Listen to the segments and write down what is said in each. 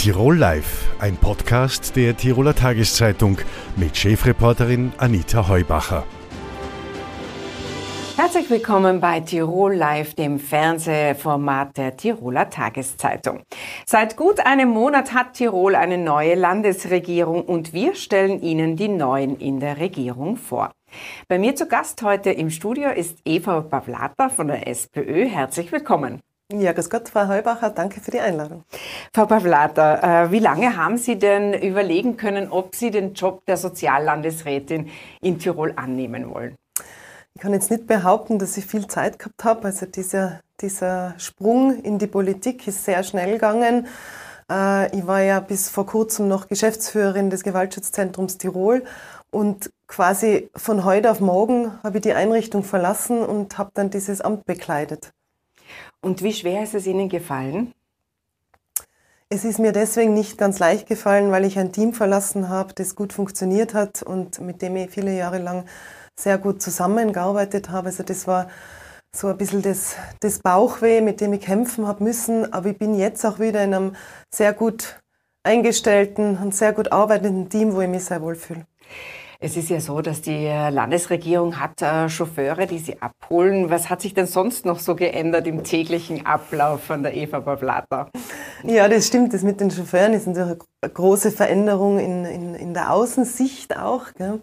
Tirol Live, ein Podcast der Tiroler Tageszeitung mit Chefreporterin Anita Heubacher. Herzlich willkommen bei Tirol Live, dem Fernsehformat der Tiroler Tageszeitung. Seit gut einem Monat hat Tirol eine neue Landesregierung und wir stellen Ihnen die Neuen in der Regierung vor. Bei mir zu Gast heute im Studio ist Eva Pavlata von der SPÖ. Herzlich willkommen. Ja, grüß Gott, Frau Heulbacher, danke für die Einladung. Frau Pavlata, äh, wie lange haben Sie denn überlegen können, ob Sie den Job der Soziallandesrätin in Tirol annehmen wollen? Ich kann jetzt nicht behaupten, dass ich viel Zeit gehabt habe. Also dieser, dieser Sprung in die Politik ist sehr schnell gegangen. Äh, ich war ja bis vor kurzem noch Geschäftsführerin des Gewaltschutzzentrums Tirol und quasi von heute auf morgen habe ich die Einrichtung verlassen und habe dann dieses Amt bekleidet. Und wie schwer ist es Ihnen gefallen? Es ist mir deswegen nicht ganz leicht gefallen, weil ich ein Team verlassen habe, das gut funktioniert hat und mit dem ich viele Jahre lang sehr gut zusammengearbeitet habe. Also das war so ein bisschen das, das Bauchweh, mit dem ich kämpfen habe müssen. Aber ich bin jetzt auch wieder in einem sehr gut eingestellten und sehr gut arbeitenden Team, wo ich mich sehr wohl fühle. Es ist ja so, dass die Landesregierung hat äh, Chauffeure, die sie abholen. Was hat sich denn sonst noch so geändert im täglichen Ablauf von der Eva Bablata? Ja, das stimmt. Das mit den Chauffeuren ist natürlich eine große Veränderung in, in, in der Außensicht auch. Gell?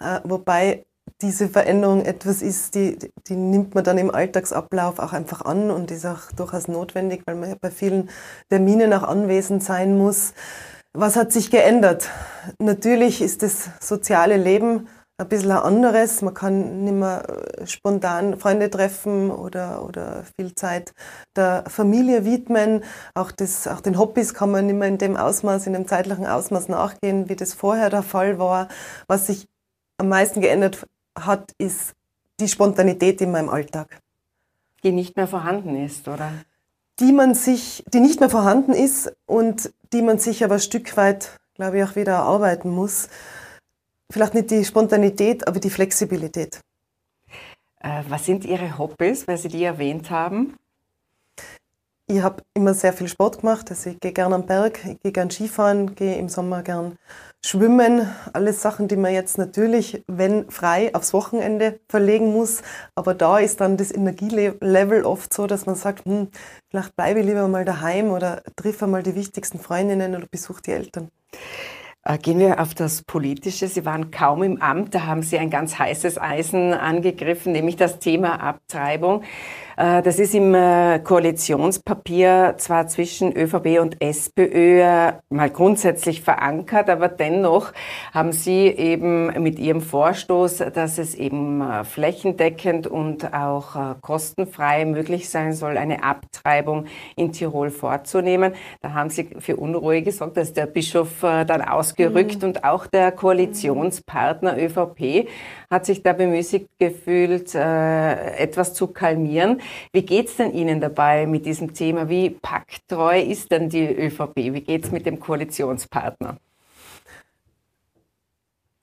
Äh, wobei diese Veränderung etwas ist, die, die nimmt man dann im Alltagsablauf auch einfach an und ist auch durchaus notwendig, weil man ja bei vielen Terminen auch anwesend sein muss. Was hat sich geändert? Natürlich ist das soziale Leben ein bisschen ein anderes. Man kann nicht mehr äh, spontan Freunde treffen oder, oder viel Zeit der Familie widmen. Auch, das, auch den Hobbys kann man nicht mehr in dem Ausmaß, in dem zeitlichen Ausmaß nachgehen, wie das vorher der Fall war. Was sich am meisten geändert hat, ist die Spontanität in meinem Alltag. Die nicht mehr vorhanden ist, oder? Die man sich, die nicht mehr vorhanden ist und die man sich aber ein Stück weit, glaube ich, auch wieder erarbeiten muss. Vielleicht nicht die Spontanität, aber die Flexibilität. Äh, was sind Ihre Hobbys, weil Sie die erwähnt haben? Ich habe immer sehr viel Sport gemacht. Also ich gehe gerne am Berg, ich gehe gerne Skifahren, gehe im Sommer gern schwimmen. Alles Sachen, die man jetzt natürlich, wenn frei, aufs Wochenende verlegen muss. Aber da ist dann das Energielevel oft so, dass man sagt, hm, vielleicht bleibe ich lieber mal daheim oder treffe mal die wichtigsten Freundinnen oder besuche die Eltern. Äh, gehen wir auf das Politische. Sie waren kaum im Amt, da haben Sie ein ganz heißes Eisen angegriffen, nämlich das Thema Abtreibung. Äh, das ist im äh, Koalitionspapier zwar zwischen ÖVP und SPÖ äh, mal grundsätzlich verankert, aber dennoch haben Sie eben mit Ihrem Vorstoß, dass es eben flächendeckend und auch kostenfrei möglich sein soll, eine Abtreibung in Tirol vorzunehmen. Da haben Sie für Unruhe gesorgt, dass der Bischof dann ausgerückt mhm. und auch der Koalitionspartner ÖVP hat sich da bemüßigt gefühlt, etwas zu kalmieren. Wie geht es denn Ihnen dabei mit diesem Thema? Wie pakttreu ist denn die ÖVP? Wie geht es mit dem Koalitionspartner?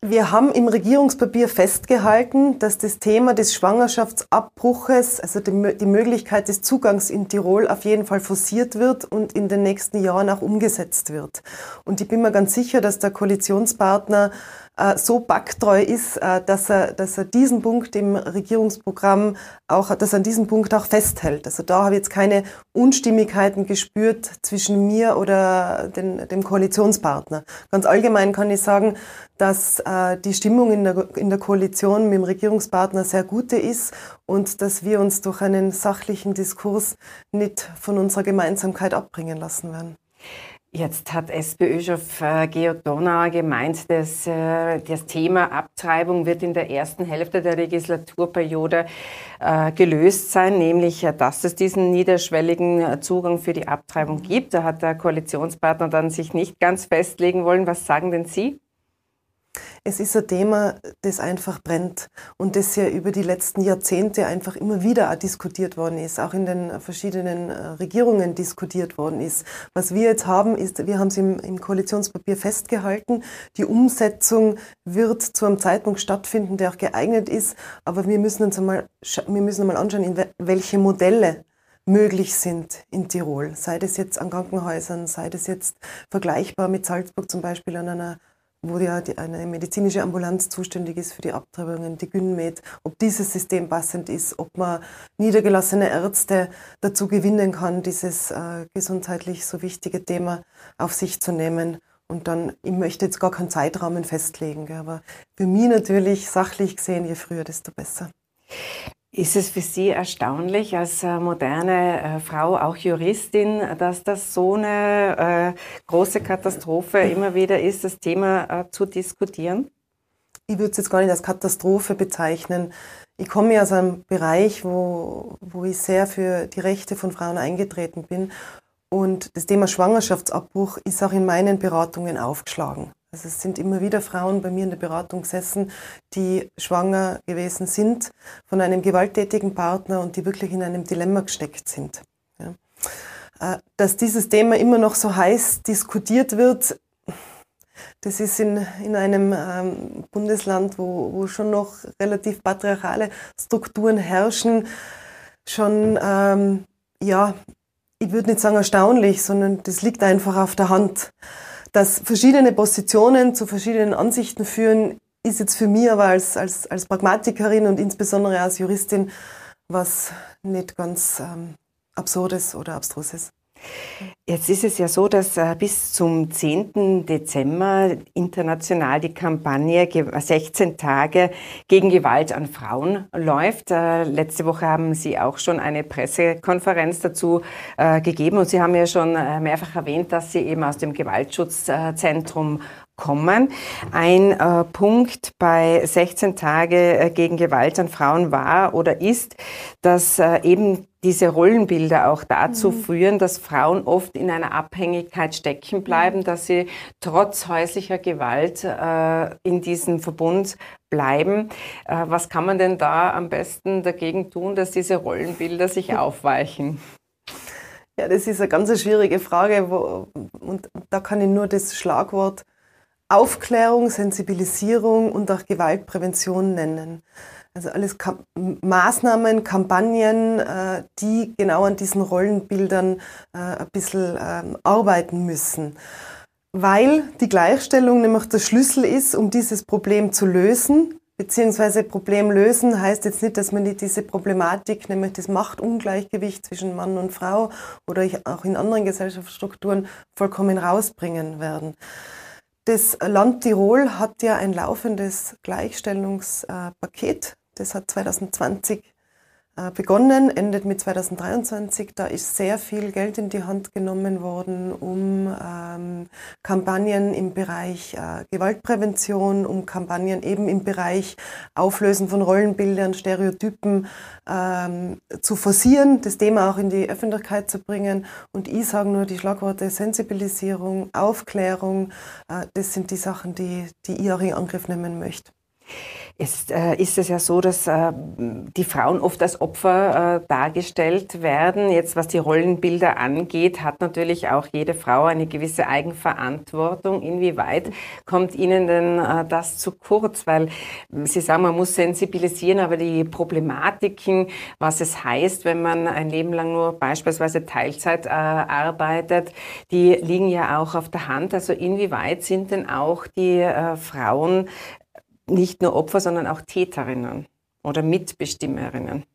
Wir haben im Regierungspapier festgehalten, dass das Thema des Schwangerschaftsabbruches, also die, die, Möglichkeit des Zugangs in Tirol auf jeden Fall forciert wird und in den nächsten Jahren auch umgesetzt wird. Und ich bin mir ganz sicher, dass der Koalitionspartner so backtreu ist, äh, dass, er, dass er diesen Punkt im Regierungsprogramm auch, dass er an diesem Punkt auch festhält. Also da habe ich jetzt keine Unstimmigkeiten gespürt zwischen mir oder den, dem Koalitionspartner. Ganz allgemein kann ich sagen, dass äh, die Stimmung in der, in der Koalition mit dem Regierungspartner sehr gute ist und dass wir uns durch einen sachlichen Diskurs nicht von unserer Gemeinsamkeit abbringen lassen werden. Jetzt hat SPÖ-Chef äh, Georg Donauer gemeint, dass äh, das Thema Abtreibung wird in der ersten Hälfte der Legislaturperiode äh, gelöst sein, nämlich dass es diesen niederschwelligen Zugang für die Abtreibung gibt. Da hat der Koalitionspartner dann sich nicht ganz festlegen wollen. Was sagen denn Sie? Es ist ein Thema, das einfach brennt und das ja über die letzten Jahrzehnte einfach immer wieder diskutiert worden ist, auch in den verschiedenen äh, Regierungen diskutiert worden ist. Was wir jetzt haben, ist, wir haben es im, im Koalitionspapier festgehalten, die Umsetzung wird zu einem Zeitpunkt stattfinden, der auch geeignet ist, aber wir müssen uns einmal, wir müssen einmal anschauen, in welche Modelle möglich sind in Tirol. Sei das jetzt an Krankenhäusern, sei das jetzt vergleichbar mit Salzburg zum Beispiel an einer wo ja die, eine medizinische Ambulanz zuständig ist für die Abtreibungen, die Gynmed, ob dieses System passend ist, ob man niedergelassene Ärzte dazu gewinnen kann, dieses äh, gesundheitlich so wichtige Thema auf sich zu nehmen. Und dann, ich möchte jetzt gar keinen Zeitrahmen festlegen, aber für mich natürlich sachlich gesehen, je früher, desto besser. Ist es für Sie erstaunlich als äh, moderne äh, Frau, auch Juristin, dass das so eine äh, große Katastrophe immer wieder ist, das Thema zu diskutieren? Ich würde es jetzt gar nicht als Katastrophe bezeichnen. Ich komme aus einem Bereich, wo, wo ich sehr für die Rechte von Frauen eingetreten bin. Und das Thema Schwangerschaftsabbruch ist auch in meinen Beratungen aufgeschlagen. Also es sind immer wieder Frauen bei mir in der Beratung gesessen, die schwanger gewesen sind von einem gewalttätigen Partner und die wirklich in einem Dilemma gesteckt sind. Ja. Äh, dass dieses Thema immer noch so heiß diskutiert wird, das ist in, in einem ähm, Bundesland, wo, wo schon noch relativ patriarchale Strukturen herrschen, schon, ähm, ja, ich würde nicht sagen erstaunlich, sondern das liegt einfach auf der Hand. Dass verschiedene Positionen zu verschiedenen Ansichten führen, ist jetzt für mich aber als, als, als Pragmatikerin und insbesondere als Juristin was nicht ganz ähm, Absurdes oder Abstruses. Jetzt ist es ja so, dass äh, bis zum 10. Dezember international die Kampagne 16 Tage gegen Gewalt an Frauen läuft. Äh, letzte Woche haben Sie auch schon eine Pressekonferenz dazu äh, gegeben und Sie haben ja schon mehrfach erwähnt, dass Sie eben aus dem Gewaltschutzzentrum kommen. Ein äh, Punkt bei 16 Tage äh, gegen Gewalt an Frauen war oder ist, dass äh, eben diese Rollenbilder auch dazu mhm. führen, dass Frauen oft in einer Abhängigkeit stecken bleiben, mhm. dass sie trotz häuslicher Gewalt äh, in diesem Verbund bleiben. Äh, was kann man denn da am besten dagegen tun, dass diese Rollenbilder sich aufweichen? Ja, das ist eine ganz schwierige Frage wo, und da kann ich nur das Schlagwort Aufklärung, Sensibilisierung und auch Gewaltprävention nennen. Also alles Kam Maßnahmen, Kampagnen, äh, die genau an diesen Rollenbildern äh, ein bisschen ähm, arbeiten müssen. Weil die Gleichstellung nämlich der Schlüssel ist, um dieses Problem zu lösen. Beziehungsweise Problem lösen heißt jetzt nicht, dass man nicht diese Problematik, nämlich das Machtungleichgewicht zwischen Mann und Frau oder auch in anderen Gesellschaftsstrukturen vollkommen rausbringen werden. Das Land Tirol hat ja ein laufendes Gleichstellungspaket. Das hat 2020 äh, begonnen, endet mit 2023. Da ist sehr viel Geld in die Hand genommen worden, um ähm, Kampagnen im Bereich äh, Gewaltprävention, um Kampagnen eben im Bereich Auflösen von Rollenbildern, Stereotypen ähm, zu forcieren, das Thema auch in die Öffentlichkeit zu bringen. Und ich sage nur die Schlagworte Sensibilisierung, Aufklärung, äh, das sind die Sachen, die, die ich auch in Angriff nehmen möchte. Jetzt äh, ist es ja so, dass äh, die Frauen oft als Opfer äh, dargestellt werden. Jetzt, was die Rollenbilder angeht, hat natürlich auch jede Frau eine gewisse Eigenverantwortung. Inwieweit kommt Ihnen denn äh, das zu kurz? Weil Sie sagen, man muss sensibilisieren, aber die Problematiken, was es heißt, wenn man ein Leben lang nur beispielsweise Teilzeit äh, arbeitet, die liegen ja auch auf der Hand. Also inwieweit sind denn auch die äh, Frauen nicht nur Opfer, sondern auch Täterinnen oder Mitbestimmerinnen?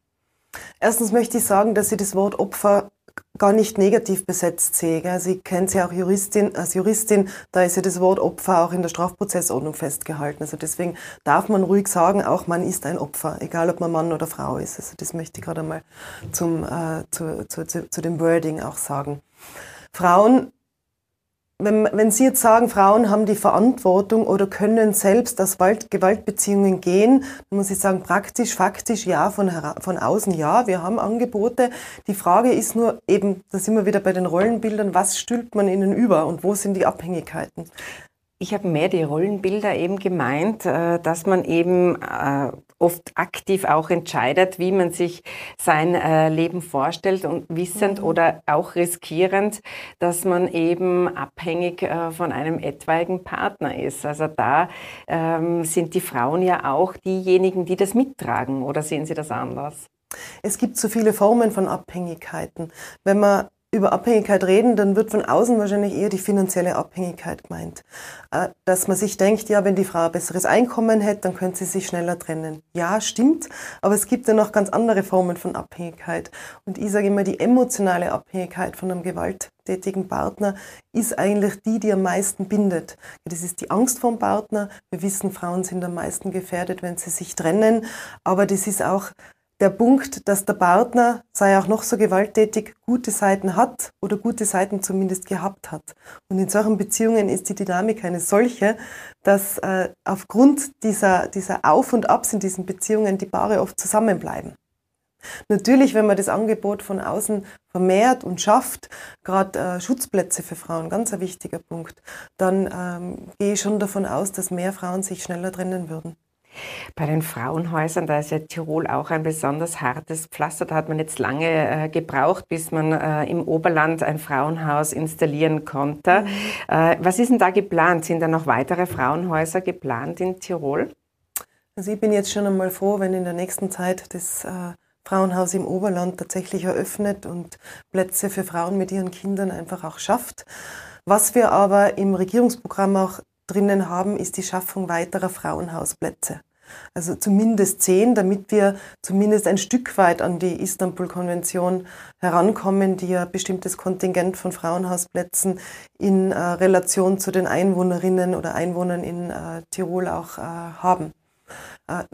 Erstens möchte ich sagen, dass ich das Wort Opfer gar nicht negativ besetzt sehe. Sie kennt ja auch Juristin, als Juristin, da ist ja das Wort Opfer auch in der Strafprozessordnung festgehalten. Also deswegen darf man ruhig sagen, auch man ist ein Opfer, egal ob man Mann oder Frau ist. Also das möchte ich gerade einmal zum, äh, zu, zu, zu, zu dem Wording auch sagen. Frauen wenn, wenn Sie jetzt sagen, Frauen haben die Verantwortung oder können selbst aus Gewaltbeziehungen gehen, dann muss ich sagen, praktisch, faktisch ja, von, von außen ja, wir haben Angebote. Die Frage ist nur eben, da sind wir wieder bei den Rollenbildern, was stülpt man ihnen über und wo sind die Abhängigkeiten? Ich habe mehr die Rollenbilder eben gemeint, äh, dass man eben äh, oft aktiv auch entscheidet, wie man sich sein äh, Leben vorstellt und wissend mhm. oder auch riskierend, dass man eben abhängig von einem etwaigen Partner ist. Also da ähm, sind die Frauen ja auch diejenigen, die das mittragen oder sehen Sie das anders? Es gibt so viele Formen von Abhängigkeiten. Wenn man über Abhängigkeit reden, dann wird von außen wahrscheinlich eher die finanzielle Abhängigkeit gemeint. Äh, dass man sich denkt, ja, wenn die Frau ein besseres Einkommen hätte, dann könnte sie sich schneller trennen. Ja, stimmt, aber es gibt ja noch ganz andere Formen von Abhängigkeit. Und ich sage immer, die emotionale Abhängigkeit von einem gewalttätigen Partner ist eigentlich die, die am meisten bindet. Das ist die Angst vom Partner. Wir wissen, Frauen sind am meisten gefährdet, wenn sie sich trennen, aber das ist auch der Punkt, dass der Partner, sei auch noch so gewalttätig, gute Seiten hat oder gute Seiten zumindest gehabt hat. Und in solchen Beziehungen ist die Dynamik eine solche, dass äh, aufgrund dieser, dieser Auf und Abs in diesen Beziehungen die Paare oft zusammenbleiben. Natürlich, wenn man das Angebot von außen vermehrt und schafft, gerade äh, Schutzplätze für Frauen, ganz ein wichtiger Punkt, dann ähm, gehe ich schon davon aus, dass mehr Frauen sich schneller trennen würden. Bei den Frauenhäusern, da ist ja Tirol auch ein besonders hartes Pflaster. Da hat man jetzt lange äh, gebraucht, bis man äh, im Oberland ein Frauenhaus installieren konnte. Mhm. Äh, was ist denn da geplant? Sind da noch weitere Frauenhäuser geplant in Tirol? Also ich bin jetzt schon einmal froh, wenn in der nächsten Zeit das äh, Frauenhaus im Oberland tatsächlich eröffnet und Plätze für Frauen mit ihren Kindern einfach auch schafft. Was wir aber im Regierungsprogramm auch drinnen haben, ist die Schaffung weiterer Frauenhausplätze. Also zumindest zehn, damit wir zumindest ein Stück weit an die Istanbul-Konvention herankommen, die ja bestimmtes Kontingent von Frauenhausplätzen in äh, Relation zu den Einwohnerinnen oder Einwohnern in äh, Tirol auch äh, haben. Äh,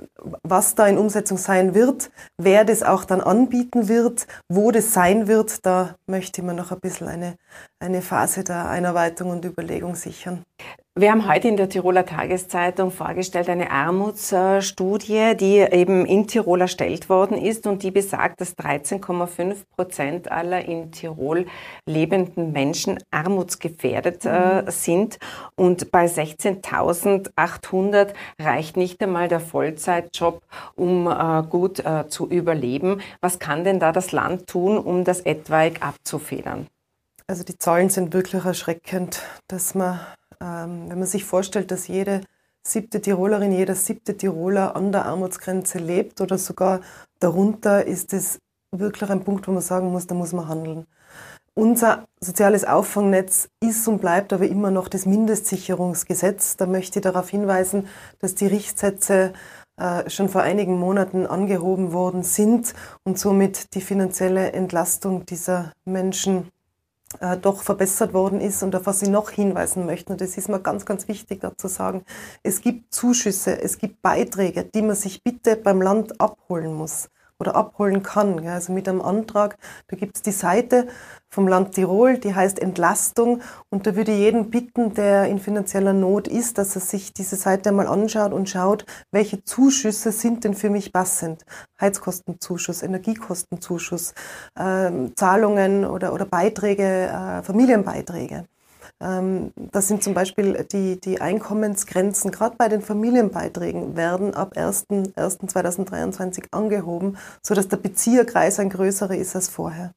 was da in Umsetzung sein wird, wer das auch dann anbieten wird, wo das sein wird, da möchte ich mir noch ein bisschen eine, eine Phase der Einarbeitung und Überlegung sichern. Wir haben heute in der Tiroler Tageszeitung vorgestellt eine Armutsstudie, die eben in Tirol erstellt worden ist und die besagt, dass 13,5 Prozent aller in Tirol lebenden Menschen armutsgefährdet äh, mhm. sind und bei 16.800 reicht nicht einmal der Vollzeitjob, um äh, gut äh, zu überleben. Was kann denn da das Land tun, um das etwaig abzufedern? Also die Zahlen sind wirklich erschreckend, dass man ähm, wenn man sich vorstellt, dass jede siebte Tirolerin, jeder siebte Tiroler an der Armutsgrenze lebt oder sogar darunter, ist es wirklich ein Punkt, wo man sagen muss, da muss man handeln. Unser soziales Auffangnetz ist und bleibt aber immer noch das Mindestsicherungsgesetz. Da möchte ich darauf hinweisen, dass die Richtsätze äh, schon vor einigen Monaten angehoben worden sind und somit die finanzielle Entlastung dieser Menschen äh, doch verbessert worden ist und auf was ich noch hinweisen möchte. Und das ist mir ganz, ganz wichtig dazu sagen. Es gibt Zuschüsse, es gibt Beiträge, die man sich bitte beim Land abholen muss oder abholen kann. Also mit einem Antrag, da gibt es die Seite vom Land Tirol, die heißt Entlastung. Und da würde ich jeden bitten, der in finanzieller Not ist, dass er sich diese Seite einmal anschaut und schaut, welche Zuschüsse sind denn für mich passend. Heizkostenzuschuss, Energiekostenzuschuss, äh, Zahlungen oder, oder Beiträge, äh, Familienbeiträge. Ähm, das sind zum Beispiel die, die Einkommensgrenzen, gerade bei den Familienbeiträgen, werden ab 1.1.2023 angehoben, sodass der Bezieherkreis ein größerer ist als vorher.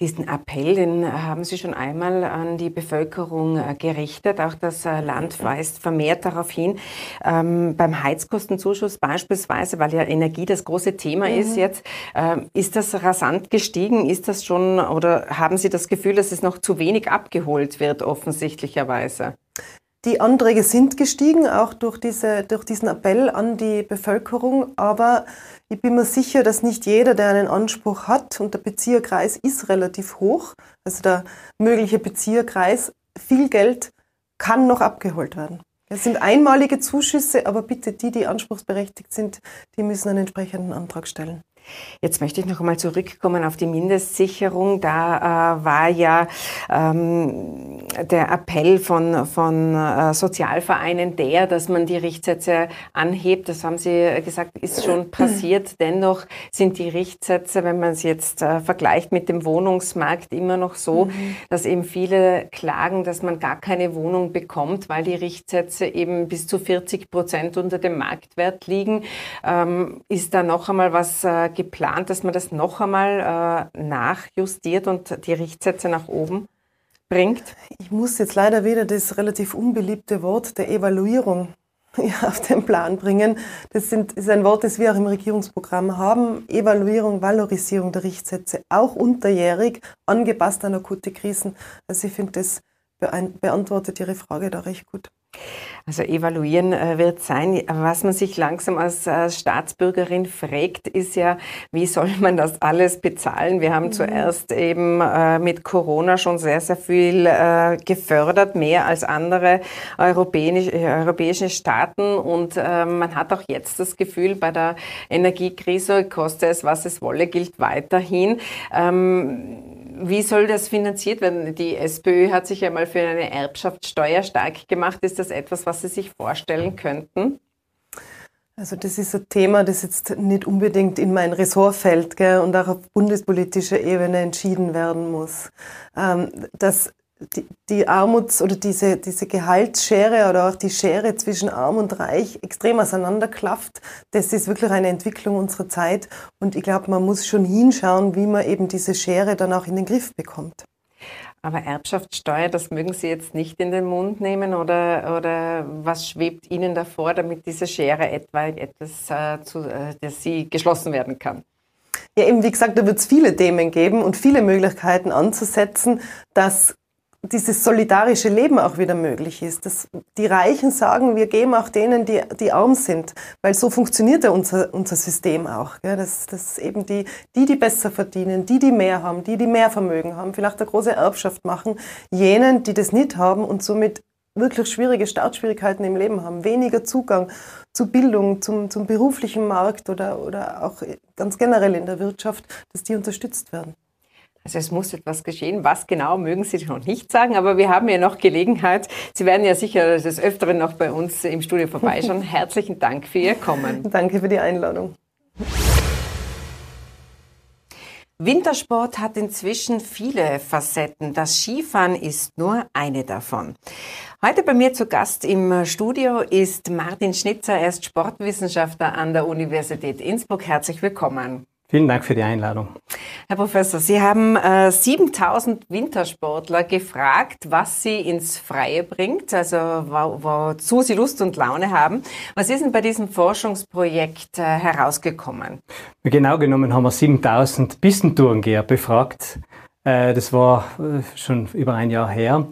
Diesen Appell, den haben Sie schon einmal an die Bevölkerung äh, gerichtet. Auch das äh, Land weist vermehrt darauf hin. Ähm, beim Heizkostenzuschuss beispielsweise, weil ja Energie das große Thema mhm. ist jetzt, äh, ist das rasant gestiegen? Ist das schon oder haben Sie das Gefühl, dass es noch zu wenig abgeholt wird, offensichtlicherweise? Die Anträge sind gestiegen, auch durch, diese, durch diesen Appell an die Bevölkerung. Aber ich bin mir sicher, dass nicht jeder, der einen Anspruch hat, und der Bezieherkreis ist relativ hoch, also der mögliche Bezieherkreis, viel Geld kann noch abgeholt werden. Es sind einmalige Zuschüsse, aber bitte die, die anspruchsberechtigt sind, die müssen einen entsprechenden Antrag stellen. Jetzt möchte ich noch einmal zurückkommen auf die Mindestsicherung. Da äh, war ja ähm, der Appell von, von äh, Sozialvereinen der, dass man die Richtsätze anhebt. Das haben Sie gesagt, ist schon passiert. Dennoch sind die Richtsätze, wenn man es jetzt äh, vergleicht mit dem Wohnungsmarkt, immer noch so, mhm. dass eben viele klagen, dass man gar keine Wohnung bekommt, weil die Richtsätze eben bis zu 40 Prozent unter dem Marktwert liegen. Ähm, ist da noch einmal was äh, geplant, dass man das noch einmal äh, nachjustiert und die Richtsätze nach oben bringt? Ich muss jetzt leider wieder das relativ unbeliebte Wort der Evaluierung auf den Plan bringen. Das sind, ist ein Wort, das wir auch im Regierungsprogramm haben. Evaluierung, Valorisierung der Richtsätze, auch unterjährig, angepasst an akute Krisen. Also ich finde, das beantwortet Ihre Frage da recht gut. Also evaluieren äh, wird sein. Was man sich langsam als äh, Staatsbürgerin fragt, ist ja, wie soll man das alles bezahlen? Wir haben mhm. zuerst eben äh, mit Corona schon sehr, sehr viel gefördert, mehr als andere europäische Staaten. Und man hat auch jetzt das Gefühl, bei der Energiekrise, koste es, was es wolle, gilt weiterhin. Wie soll das finanziert werden? Die SPÖ hat sich ja mal für eine Erbschaftssteuer stark gemacht. Ist das etwas, was Sie sich vorstellen könnten? Also das ist ein Thema, das jetzt nicht unbedingt in mein Ressort fällt gell, und auch auf bundespolitischer Ebene entschieden werden muss. Ähm, dass die, die Armuts- oder diese, diese Gehaltsschere oder auch die Schere zwischen Arm und Reich extrem auseinanderklafft. Das ist wirklich eine Entwicklung unserer Zeit. Und ich glaube, man muss schon hinschauen, wie man eben diese Schere dann auch in den Griff bekommt. Aber Erbschaftssteuer, das mögen Sie jetzt nicht in den Mund nehmen oder, oder was schwebt Ihnen davor, damit diese Schere etwa etwas, äh, zu, äh, dass sie geschlossen werden kann? Ja, eben wie gesagt, da wird es viele Themen geben und viele Möglichkeiten anzusetzen, dass dieses solidarische Leben auch wieder möglich ist. Dass die Reichen sagen, wir geben auch denen, die, die arm sind, weil so funktioniert ja unser, unser System auch. Gell? Dass, dass eben die, die, die besser verdienen, die, die mehr haben, die, die mehr Vermögen haben, vielleicht eine große Erbschaft machen, jenen, die das nicht haben und somit wirklich schwierige Startschwierigkeiten im Leben haben, weniger Zugang zu Bildung, zum, zum beruflichen Markt oder, oder auch ganz generell in der Wirtschaft, dass die unterstützt werden. Also es muss etwas geschehen. Was genau, mögen Sie noch nicht sagen, aber wir haben ja noch Gelegenheit. Sie werden ja sicher des Öfteren noch bei uns im Studio vorbeischauen. Herzlichen Dank für Ihr Kommen. Danke für die Einladung. Wintersport hat inzwischen viele Facetten. Das Skifahren ist nur eine davon. Heute bei mir zu Gast im Studio ist Martin Schnitzer. Er ist Sportwissenschaftler an der Universität Innsbruck. Herzlich willkommen. Vielen Dank für die Einladung. Herr Professor, Sie haben äh, 7000 Wintersportler gefragt, was sie ins Freie bringt, also wo, wozu sie Lust und Laune haben. Was ist denn bei diesem Forschungsprojekt äh, herausgekommen? Genau genommen haben wir 7000 Pistentourengeher befragt. Äh, das war äh, schon über ein Jahr her.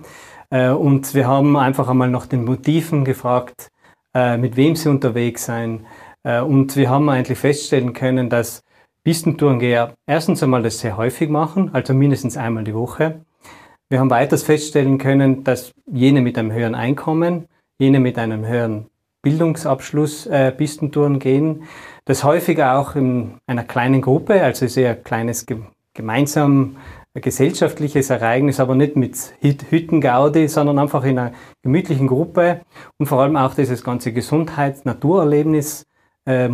Äh, und wir haben einfach einmal nach den Motiven gefragt, äh, mit wem sie unterwegs seien. Und wir haben eigentlich feststellen können, dass Pistentourengeher erstens einmal das sehr häufig machen, also mindestens einmal die Woche. Wir haben weiters feststellen können, dass jene mit einem höheren Einkommen, jene mit einem höheren Bildungsabschluss äh, Pistentouren gehen. Das häufiger auch in einer kleinen Gruppe, also sehr kleines gemeinsam gesellschaftliches Ereignis, aber nicht mit Hüttengaudi, sondern einfach in einer gemütlichen Gruppe und vor allem auch dieses ganze Gesundheits-Naturerlebnis äh,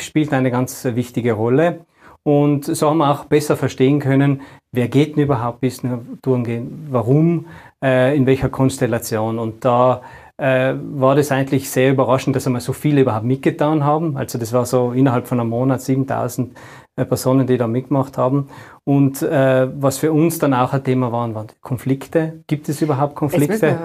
spielt eine ganz wichtige Rolle. Und so haben wir auch besser verstehen können, wer geht denn überhaupt bis Touren gehen, warum, äh, in welcher Konstellation. Und da äh, war das eigentlich sehr überraschend, dass einmal so viele überhaupt mitgetan haben. Also das war so innerhalb von einem Monat 7000 äh, Personen, die da mitgemacht haben. Und äh, was für uns dann auch ein Thema waren, waren Konflikte. Gibt es überhaupt Konflikte?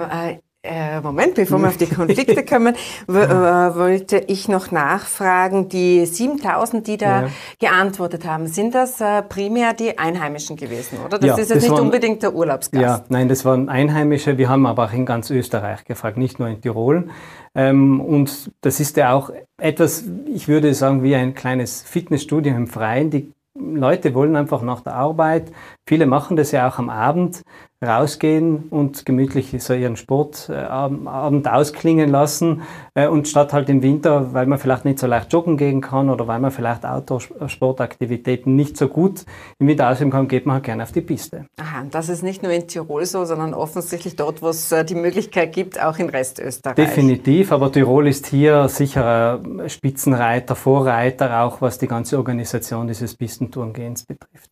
Äh, Moment, bevor wir auf die Konflikte kommen, wollte ich noch nachfragen, die 7000, die da ja. geantwortet haben, sind das äh, primär die Einheimischen gewesen, oder? Das ja, ist jetzt nicht waren, unbedingt der Urlaubsgast. Ja, nein, das waren Einheimische. Wir haben aber auch in ganz Österreich gefragt, nicht nur in Tirol. Ähm, und das ist ja auch etwas, ich würde sagen, wie ein kleines Fitnessstudio im Freien. Die Leute wollen einfach nach der Arbeit, viele machen das ja auch am Abend, rausgehen und gemütlich so ihren Sportabend äh, ausklingen lassen äh, und statt halt im Winter, weil man vielleicht nicht so leicht joggen gehen kann oder weil man vielleicht Outdoor-Sportaktivitäten nicht so gut im Winter ausüben kann, geht man halt gerne auf die Piste. Aha, das ist nicht nur in Tirol so, sondern offensichtlich dort, wo es äh, die Möglichkeit gibt, auch in Restösterreich. Definitiv, aber Tirol ist hier sicher Spitzenreiter, Vorreiter, auch was die ganze Organisation dieses Pistentourengehens betrifft.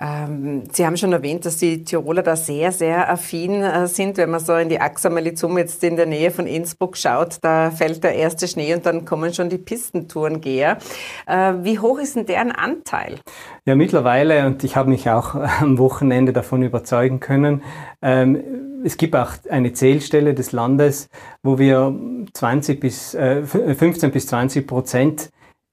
Ähm, Sie haben schon erwähnt, dass die Tiroler da sehr, sehr affin äh, sind. Wenn man so in die Axamelizum jetzt in der Nähe von Innsbruck schaut, da fällt der erste Schnee und dann kommen schon die Pistentourengeher. Äh, wie hoch ist denn deren Anteil? Ja, mittlerweile, und ich habe mich auch am Wochenende davon überzeugen können, ähm, es gibt auch eine Zählstelle des Landes, wo wir 20 bis, äh, 15 bis 20 Prozent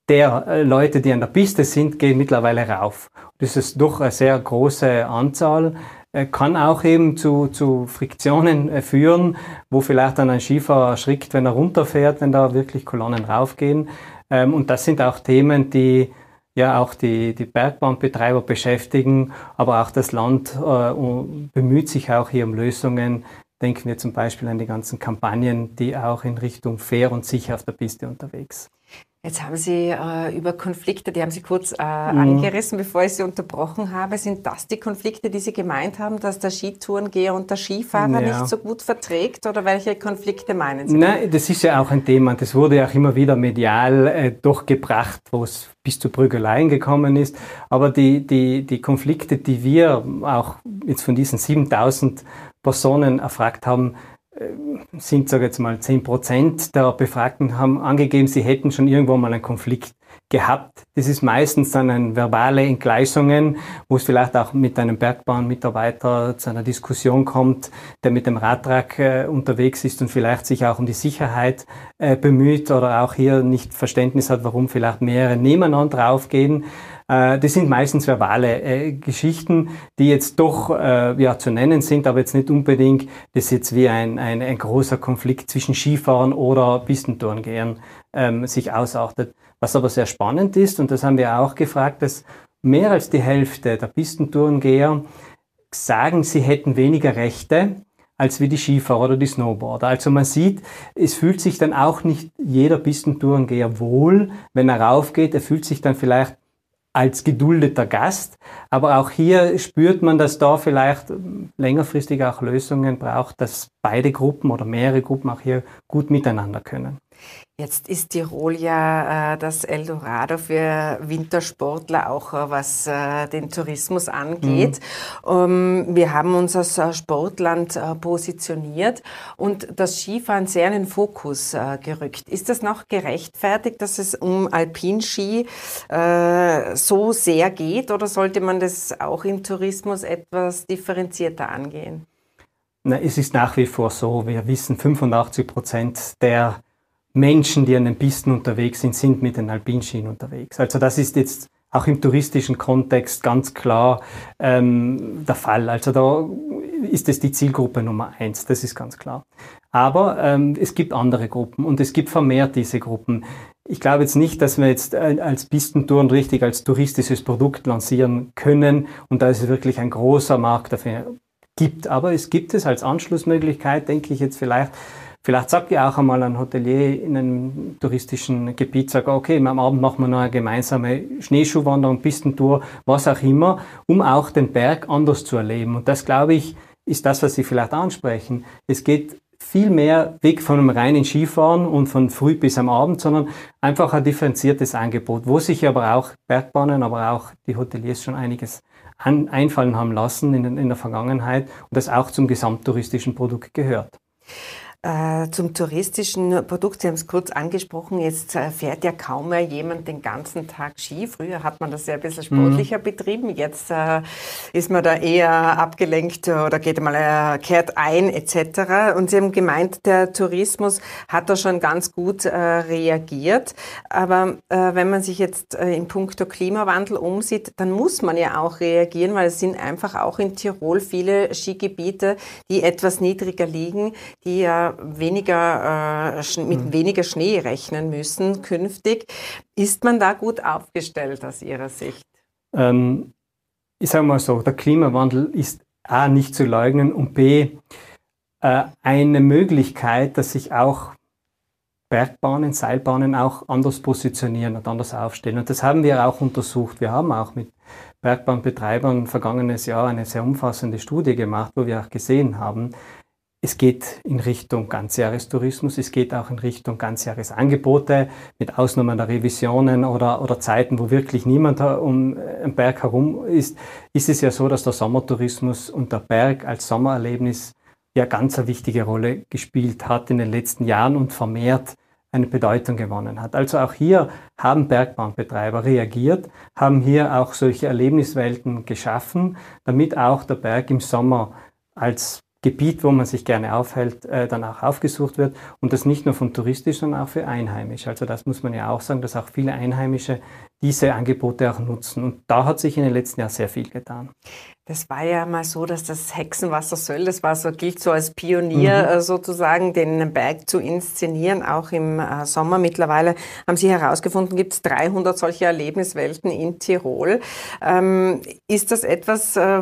der äh, Leute, die an der Piste sind, gehen mittlerweile rauf. Das ist doch eine sehr große Anzahl, äh, kann auch eben zu, zu Friktionen äh, führen, wo vielleicht dann ein Skifahrer erschrickt, wenn er runterfährt, wenn da wirklich Kolonnen raufgehen. Ähm, und das sind auch Themen, die ja auch die, die Bergbahnbetreiber beschäftigen, aber auch das Land bemüht sich auch hier um Lösungen. Denken wir zum Beispiel an die ganzen Kampagnen, die auch in Richtung fair und sicher auf der Piste unterwegs Jetzt haben Sie äh, über Konflikte, die haben Sie kurz äh, mhm. angerissen, bevor ich Sie unterbrochen habe. Sind das die Konflikte, die Sie gemeint haben, dass der Skitourengeher und der Skifahrer ja. nicht so gut verträgt? Oder welche Konflikte meinen Sie? Nein, das ist ja auch ein Thema. Das wurde ja auch immer wieder medial äh, durchgebracht, wo es bis zu Prügeleien gekommen ist. Aber die, die, die Konflikte, die wir auch jetzt von diesen 7000 Personen erfragt haben, sind, sage jetzt mal, 10 Prozent der Befragten haben angegeben, sie hätten schon irgendwo mal einen Konflikt gehabt. Das ist meistens dann ein verbale Entgleisungen, wo es vielleicht auch mit einem Bergbahnmitarbeiter zu einer Diskussion kommt, der mit dem Radtrag äh, unterwegs ist und vielleicht sich auch um die Sicherheit äh, bemüht oder auch hier nicht Verständnis hat, warum vielleicht mehrere nebeneinander draufgehen. Äh, das sind meistens verbale äh, Geschichten, die jetzt doch äh, ja, zu nennen sind, aber jetzt nicht unbedingt das jetzt wie ein, ein, ein großer Konflikt zwischen Skifahren oder Pistentourengehern ähm, sich ausartet. Was aber sehr spannend ist, und das haben wir auch gefragt, dass mehr als die Hälfte der Pistentourengeher sagen, sie hätten weniger Rechte als wie die Skifahrer oder die Snowboarder. Also man sieht, es fühlt sich dann auch nicht jeder Pistentourengeher wohl, wenn er raufgeht. Er fühlt sich dann vielleicht als geduldeter Gast. Aber auch hier spürt man, dass da vielleicht längerfristig auch Lösungen braucht, dass beide Gruppen oder mehrere Gruppen auch hier gut miteinander können. Jetzt ist Tirol ja äh, das Eldorado für Wintersportler, auch äh, was äh, den Tourismus angeht. Mhm. Um, wir haben uns als äh, Sportland äh, positioniert und das Skifahren sehr in den Fokus äh, gerückt. Ist das noch gerechtfertigt, dass es um Alpinski so sehr geht oder sollte man das auch im Tourismus etwas differenzierter angehen? Na, es ist nach wie vor so. Wir wissen, 85 Prozent der Menschen, die an den Pisten unterwegs sind, sind mit den Alpinschienen unterwegs. Also das ist jetzt auch im touristischen Kontext ganz klar ähm, der Fall. Also da ist es die Zielgruppe Nummer eins, das ist ganz klar. Aber ähm, es gibt andere Gruppen und es gibt vermehrt diese Gruppen. Ich glaube jetzt nicht, dass wir jetzt äh, als Pistentouren richtig als touristisches Produkt lancieren können und da ist wirklich ein großer Markt dafür gibt. Aber es gibt es als Anschlussmöglichkeit, denke ich jetzt vielleicht Vielleicht sagt ja auch einmal ein Hotelier in einem touristischen Gebiet, sagt, okay, am Abend machen wir noch eine gemeinsame Schneeschuhwanderung, Pistentour, was auch immer, um auch den Berg anders zu erleben. Und das, glaube ich, ist das, was Sie vielleicht ansprechen. Es geht viel mehr weg von einem reinen Skifahren und von früh bis am Abend, sondern einfach ein differenziertes Angebot, wo sich aber auch Bergbahnen, aber auch die Hoteliers schon einiges an, einfallen haben lassen in, in der Vergangenheit und das auch zum gesamttouristischen Produkt gehört. Äh, zum touristischen Produkt, Sie haben es kurz angesprochen, jetzt äh, fährt ja kaum mehr jemand den ganzen Tag Ski. Früher hat man das ja ein bisschen sportlicher mhm. betrieben, jetzt äh, ist man da eher abgelenkt oder geht mal, kehrt ein etc. Und Sie haben gemeint, der Tourismus hat da schon ganz gut reagiert. Aber wenn man sich jetzt in puncto Klimawandel umsieht, dann muss man ja auch reagieren, weil es sind einfach auch in Tirol viele Skigebiete, die etwas niedriger liegen, die ja weniger, äh, mit mhm. weniger Schnee rechnen müssen künftig. Ist man da gut aufgestellt aus Ihrer Sicht? Ähm, ich sage mal so, der Klimawandel ist A nicht zu leugnen und B äh, eine Möglichkeit, dass sich auch Bergbahnen, Seilbahnen auch anders positionieren und anders aufstellen. Und das haben wir auch untersucht. Wir haben auch mit Bergbahnbetreibern vergangenes Jahr eine sehr umfassende Studie gemacht, wo wir auch gesehen haben, es geht in Richtung Ganzjahrestourismus, es geht auch in Richtung Ganzjahresangebote, mit Ausnahme der Revisionen oder, oder Zeiten, wo wirklich niemand um den Berg herum ist, ist es ja so, dass der Sommertourismus und der Berg als Sommererlebnis ja ganz eine wichtige Rolle gespielt hat in den letzten Jahren und vermehrt eine Bedeutung gewonnen hat. Also auch hier haben Bergbahnbetreiber reagiert, haben hier auch solche Erlebniswelten geschaffen, damit auch der Berg im Sommer als Gebiet, wo man sich gerne aufhält, äh, dann auch aufgesucht wird. Und das nicht nur von touristisch, sondern auch für Einheimische. Also das muss man ja auch sagen, dass auch viele Einheimische diese Angebote auch nutzen. Und da hat sich in den letzten Jahren sehr viel getan. Das war ja mal so, dass das Hexenwasser Söll, das war so, gilt so als Pionier mhm. Äh, sozusagen, den Berg zu inszenieren, auch im äh, Sommer. Mittlerweile haben Sie herausgefunden, gibt es 300 solche Erlebniswelten in Tirol. Ähm, ist das etwas, äh,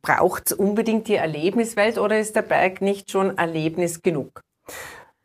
braucht unbedingt die Erlebniswelt oder ist der Berg nicht schon Erlebnis genug?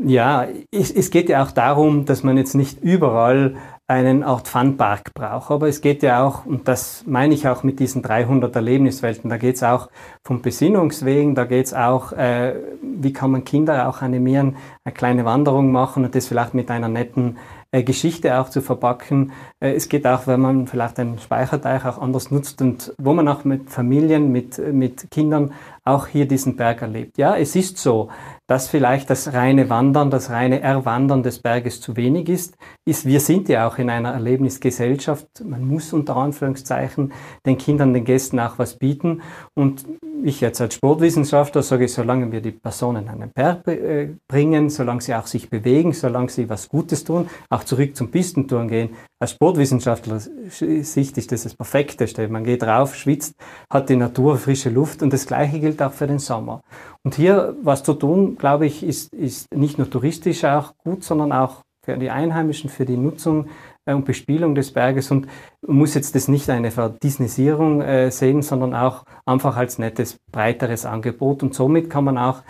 Ja, es, es, geht ja auch darum, dass man jetzt nicht überall einen Art Funpark braucht. Aber es geht ja auch, und das meine ich auch mit diesen 300 Erlebniswelten, da geht es auch vom Besinnungswegen, da geht es auch, äh, wie kann man Kinder auch animieren, eine kleine Wanderung machen und das vielleicht mit einer netten äh, Geschichte auch zu verpacken. Äh, es geht auch, wenn man vielleicht einen Speicherteich auch anders nutzt und wo man auch mit Familien, mit, mit Kindern auch hier diesen Berg erlebt. Ja, es ist so, dass vielleicht das reine Wandern, das reine Erwandern des Berges zu wenig ist, ist, wir sind ja auch in einer Erlebnisgesellschaft. Man muss unter Anführungszeichen den Kindern, den Gästen auch was bieten. Und ich jetzt als Sportwissenschaftler sage, solange wir die Personen an den Berg äh, bringen, solange sie auch sich bewegen, solange sie was Gutes tun, auch zurück zum Pistentouren gehen, als Sportwissenschaftler Sicht ist das das Perfekteste. Man geht rauf, schwitzt, hat die Natur, frische Luft und das Gleiche gilt auch für den Sommer. Und hier was zu tun, glaube ich, ist, ist nicht nur touristisch auch gut, sondern auch für die Einheimischen, für die Nutzung äh, und Bespielung des Berges. Und muss jetzt das nicht eine Verdisnisierung äh, sehen, sondern auch einfach als nettes, breiteres Angebot. Und somit kann man auch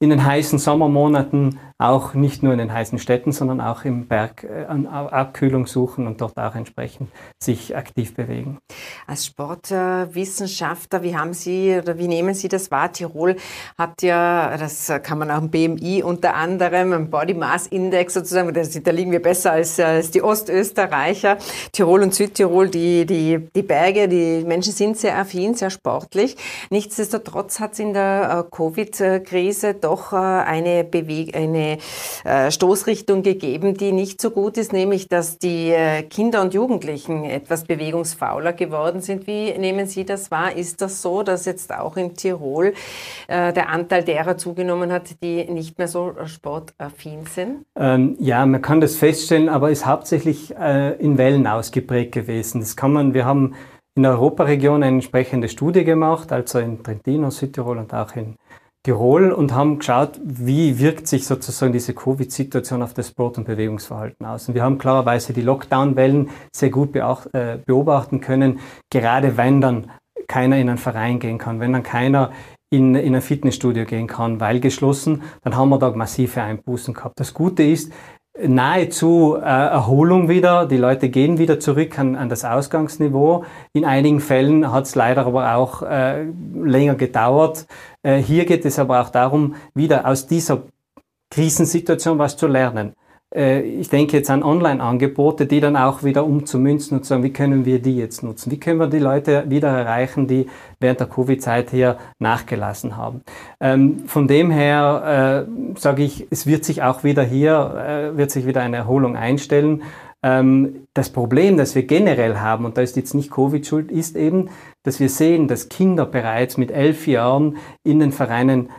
in den heißen Sommermonaten auch nicht nur in den heißen Städten, sondern auch im Berg äh, an Abkühlung suchen und dort auch entsprechend sich aktiv bewegen. Als Sportwissenschaftler, wie haben Sie oder wie nehmen Sie das wahr? Tirol hat ja, das kann man auch im BMI unter anderem, im Body Mass Index sozusagen, da liegen wir besser als, als die Ostösterreicher. Tirol und Südtirol, die, die, die Berge, die Menschen sind sehr affin, sehr sportlich. Nichtsdestotrotz hat es in der äh, Covid-Krise doch äh, eine Bewegung, eine äh, Stoßrichtung gegeben, die nicht so gut ist, nämlich dass die äh, Kinder und Jugendlichen etwas bewegungsfauler geworden sind. Wie nehmen Sie das wahr? Ist das so, dass jetzt auch in Tirol äh, der Anteil derer zugenommen hat, die nicht mehr so sportaffin sind? Ähm, ja, man kann das feststellen, aber ist hauptsächlich in Wellen ausgeprägt gewesen. Das kann man, wir haben in der Europaregion eine entsprechende Studie gemacht, also in Trentino, Südtirol und auch in Tirol und haben geschaut, wie wirkt sich sozusagen diese Covid-Situation auf das Sport- und Bewegungsverhalten aus. Und wir haben klarerweise die Lockdown-Wellen sehr gut äh, beobachten können, gerade wenn dann keiner in einen Verein gehen kann, wenn dann keiner in, in ein Fitnessstudio gehen kann, weil geschlossen, dann haben wir da massive Einbußen gehabt. Das Gute ist, nahezu äh, Erholung wieder. Die Leute gehen wieder zurück an, an das Ausgangsniveau. In einigen Fällen hat es leider aber auch äh, länger gedauert. Äh, hier geht es aber auch darum, wieder aus dieser Krisensituation was zu lernen. Äh, ich denke jetzt an Online-Angebote, die dann auch wieder umzumünzen und zu sagen, wie können wir die jetzt nutzen? Wie können wir die Leute wieder erreichen, die während der Covid-Zeit hier nachgelassen haben? Ähm, von dem her äh, sage ich, es wird sich auch wieder hier, wird sich wieder eine Erholung einstellen. Ähm, das Problem, das wir generell haben, und da ist jetzt nicht Covid schuld, ist eben, dass wir sehen, dass Kinder bereits mit elf Jahren in den Vereinen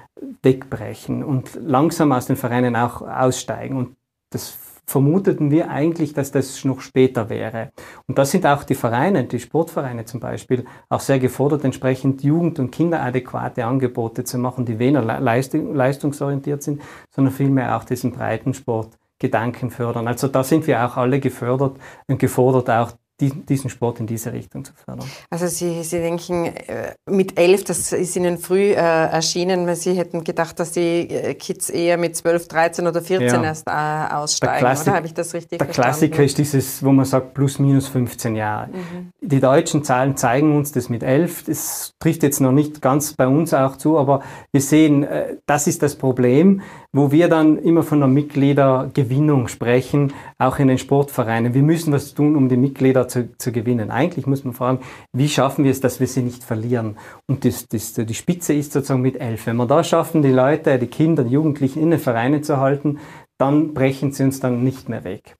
wegbrechen und langsam aus den Vereinen auch aussteigen. Und das vermuteten wir eigentlich, dass das noch später wäre. Und da sind auch die Vereine, die Sportvereine zum Beispiel, auch sehr gefordert, entsprechend jugend- und kinderadäquate Angebote zu machen, die weniger leistungsorientiert sind, sondern vielmehr auch diesen Breitensport Gedanken fördern. Also da sind wir auch alle gefördert und gefordert, auch diesen Sport in diese Richtung zu fördern. Also Sie, Sie denken, äh, mit elf, das ist Ihnen früh äh, erschienen, weil Sie hätten gedacht, dass die äh, Kids eher mit 12, 13 oder 14 ja. erst äh, aussteigen, Klassik, oder habe ich das richtig Der verstanden? Klassiker ist dieses, wo man sagt, plus minus 15 Jahre. Mhm. Die deutschen Zahlen zeigen uns das mit elf. Das trifft jetzt noch nicht ganz bei uns auch zu, aber wir sehen, das ist das Problem, wo wir dann immer von der Mitgliedergewinnung sprechen, auch in den Sportvereinen. Wir müssen was tun, um die Mitglieder zu, zu gewinnen. Eigentlich muss man fragen, wie schaffen wir es, dass wir sie nicht verlieren? Und das, das, die Spitze ist sozusagen mit elf. Wenn wir da schaffen, die Leute, die Kinder, die Jugendlichen in den Vereinen zu halten, dann brechen sie uns dann nicht mehr weg.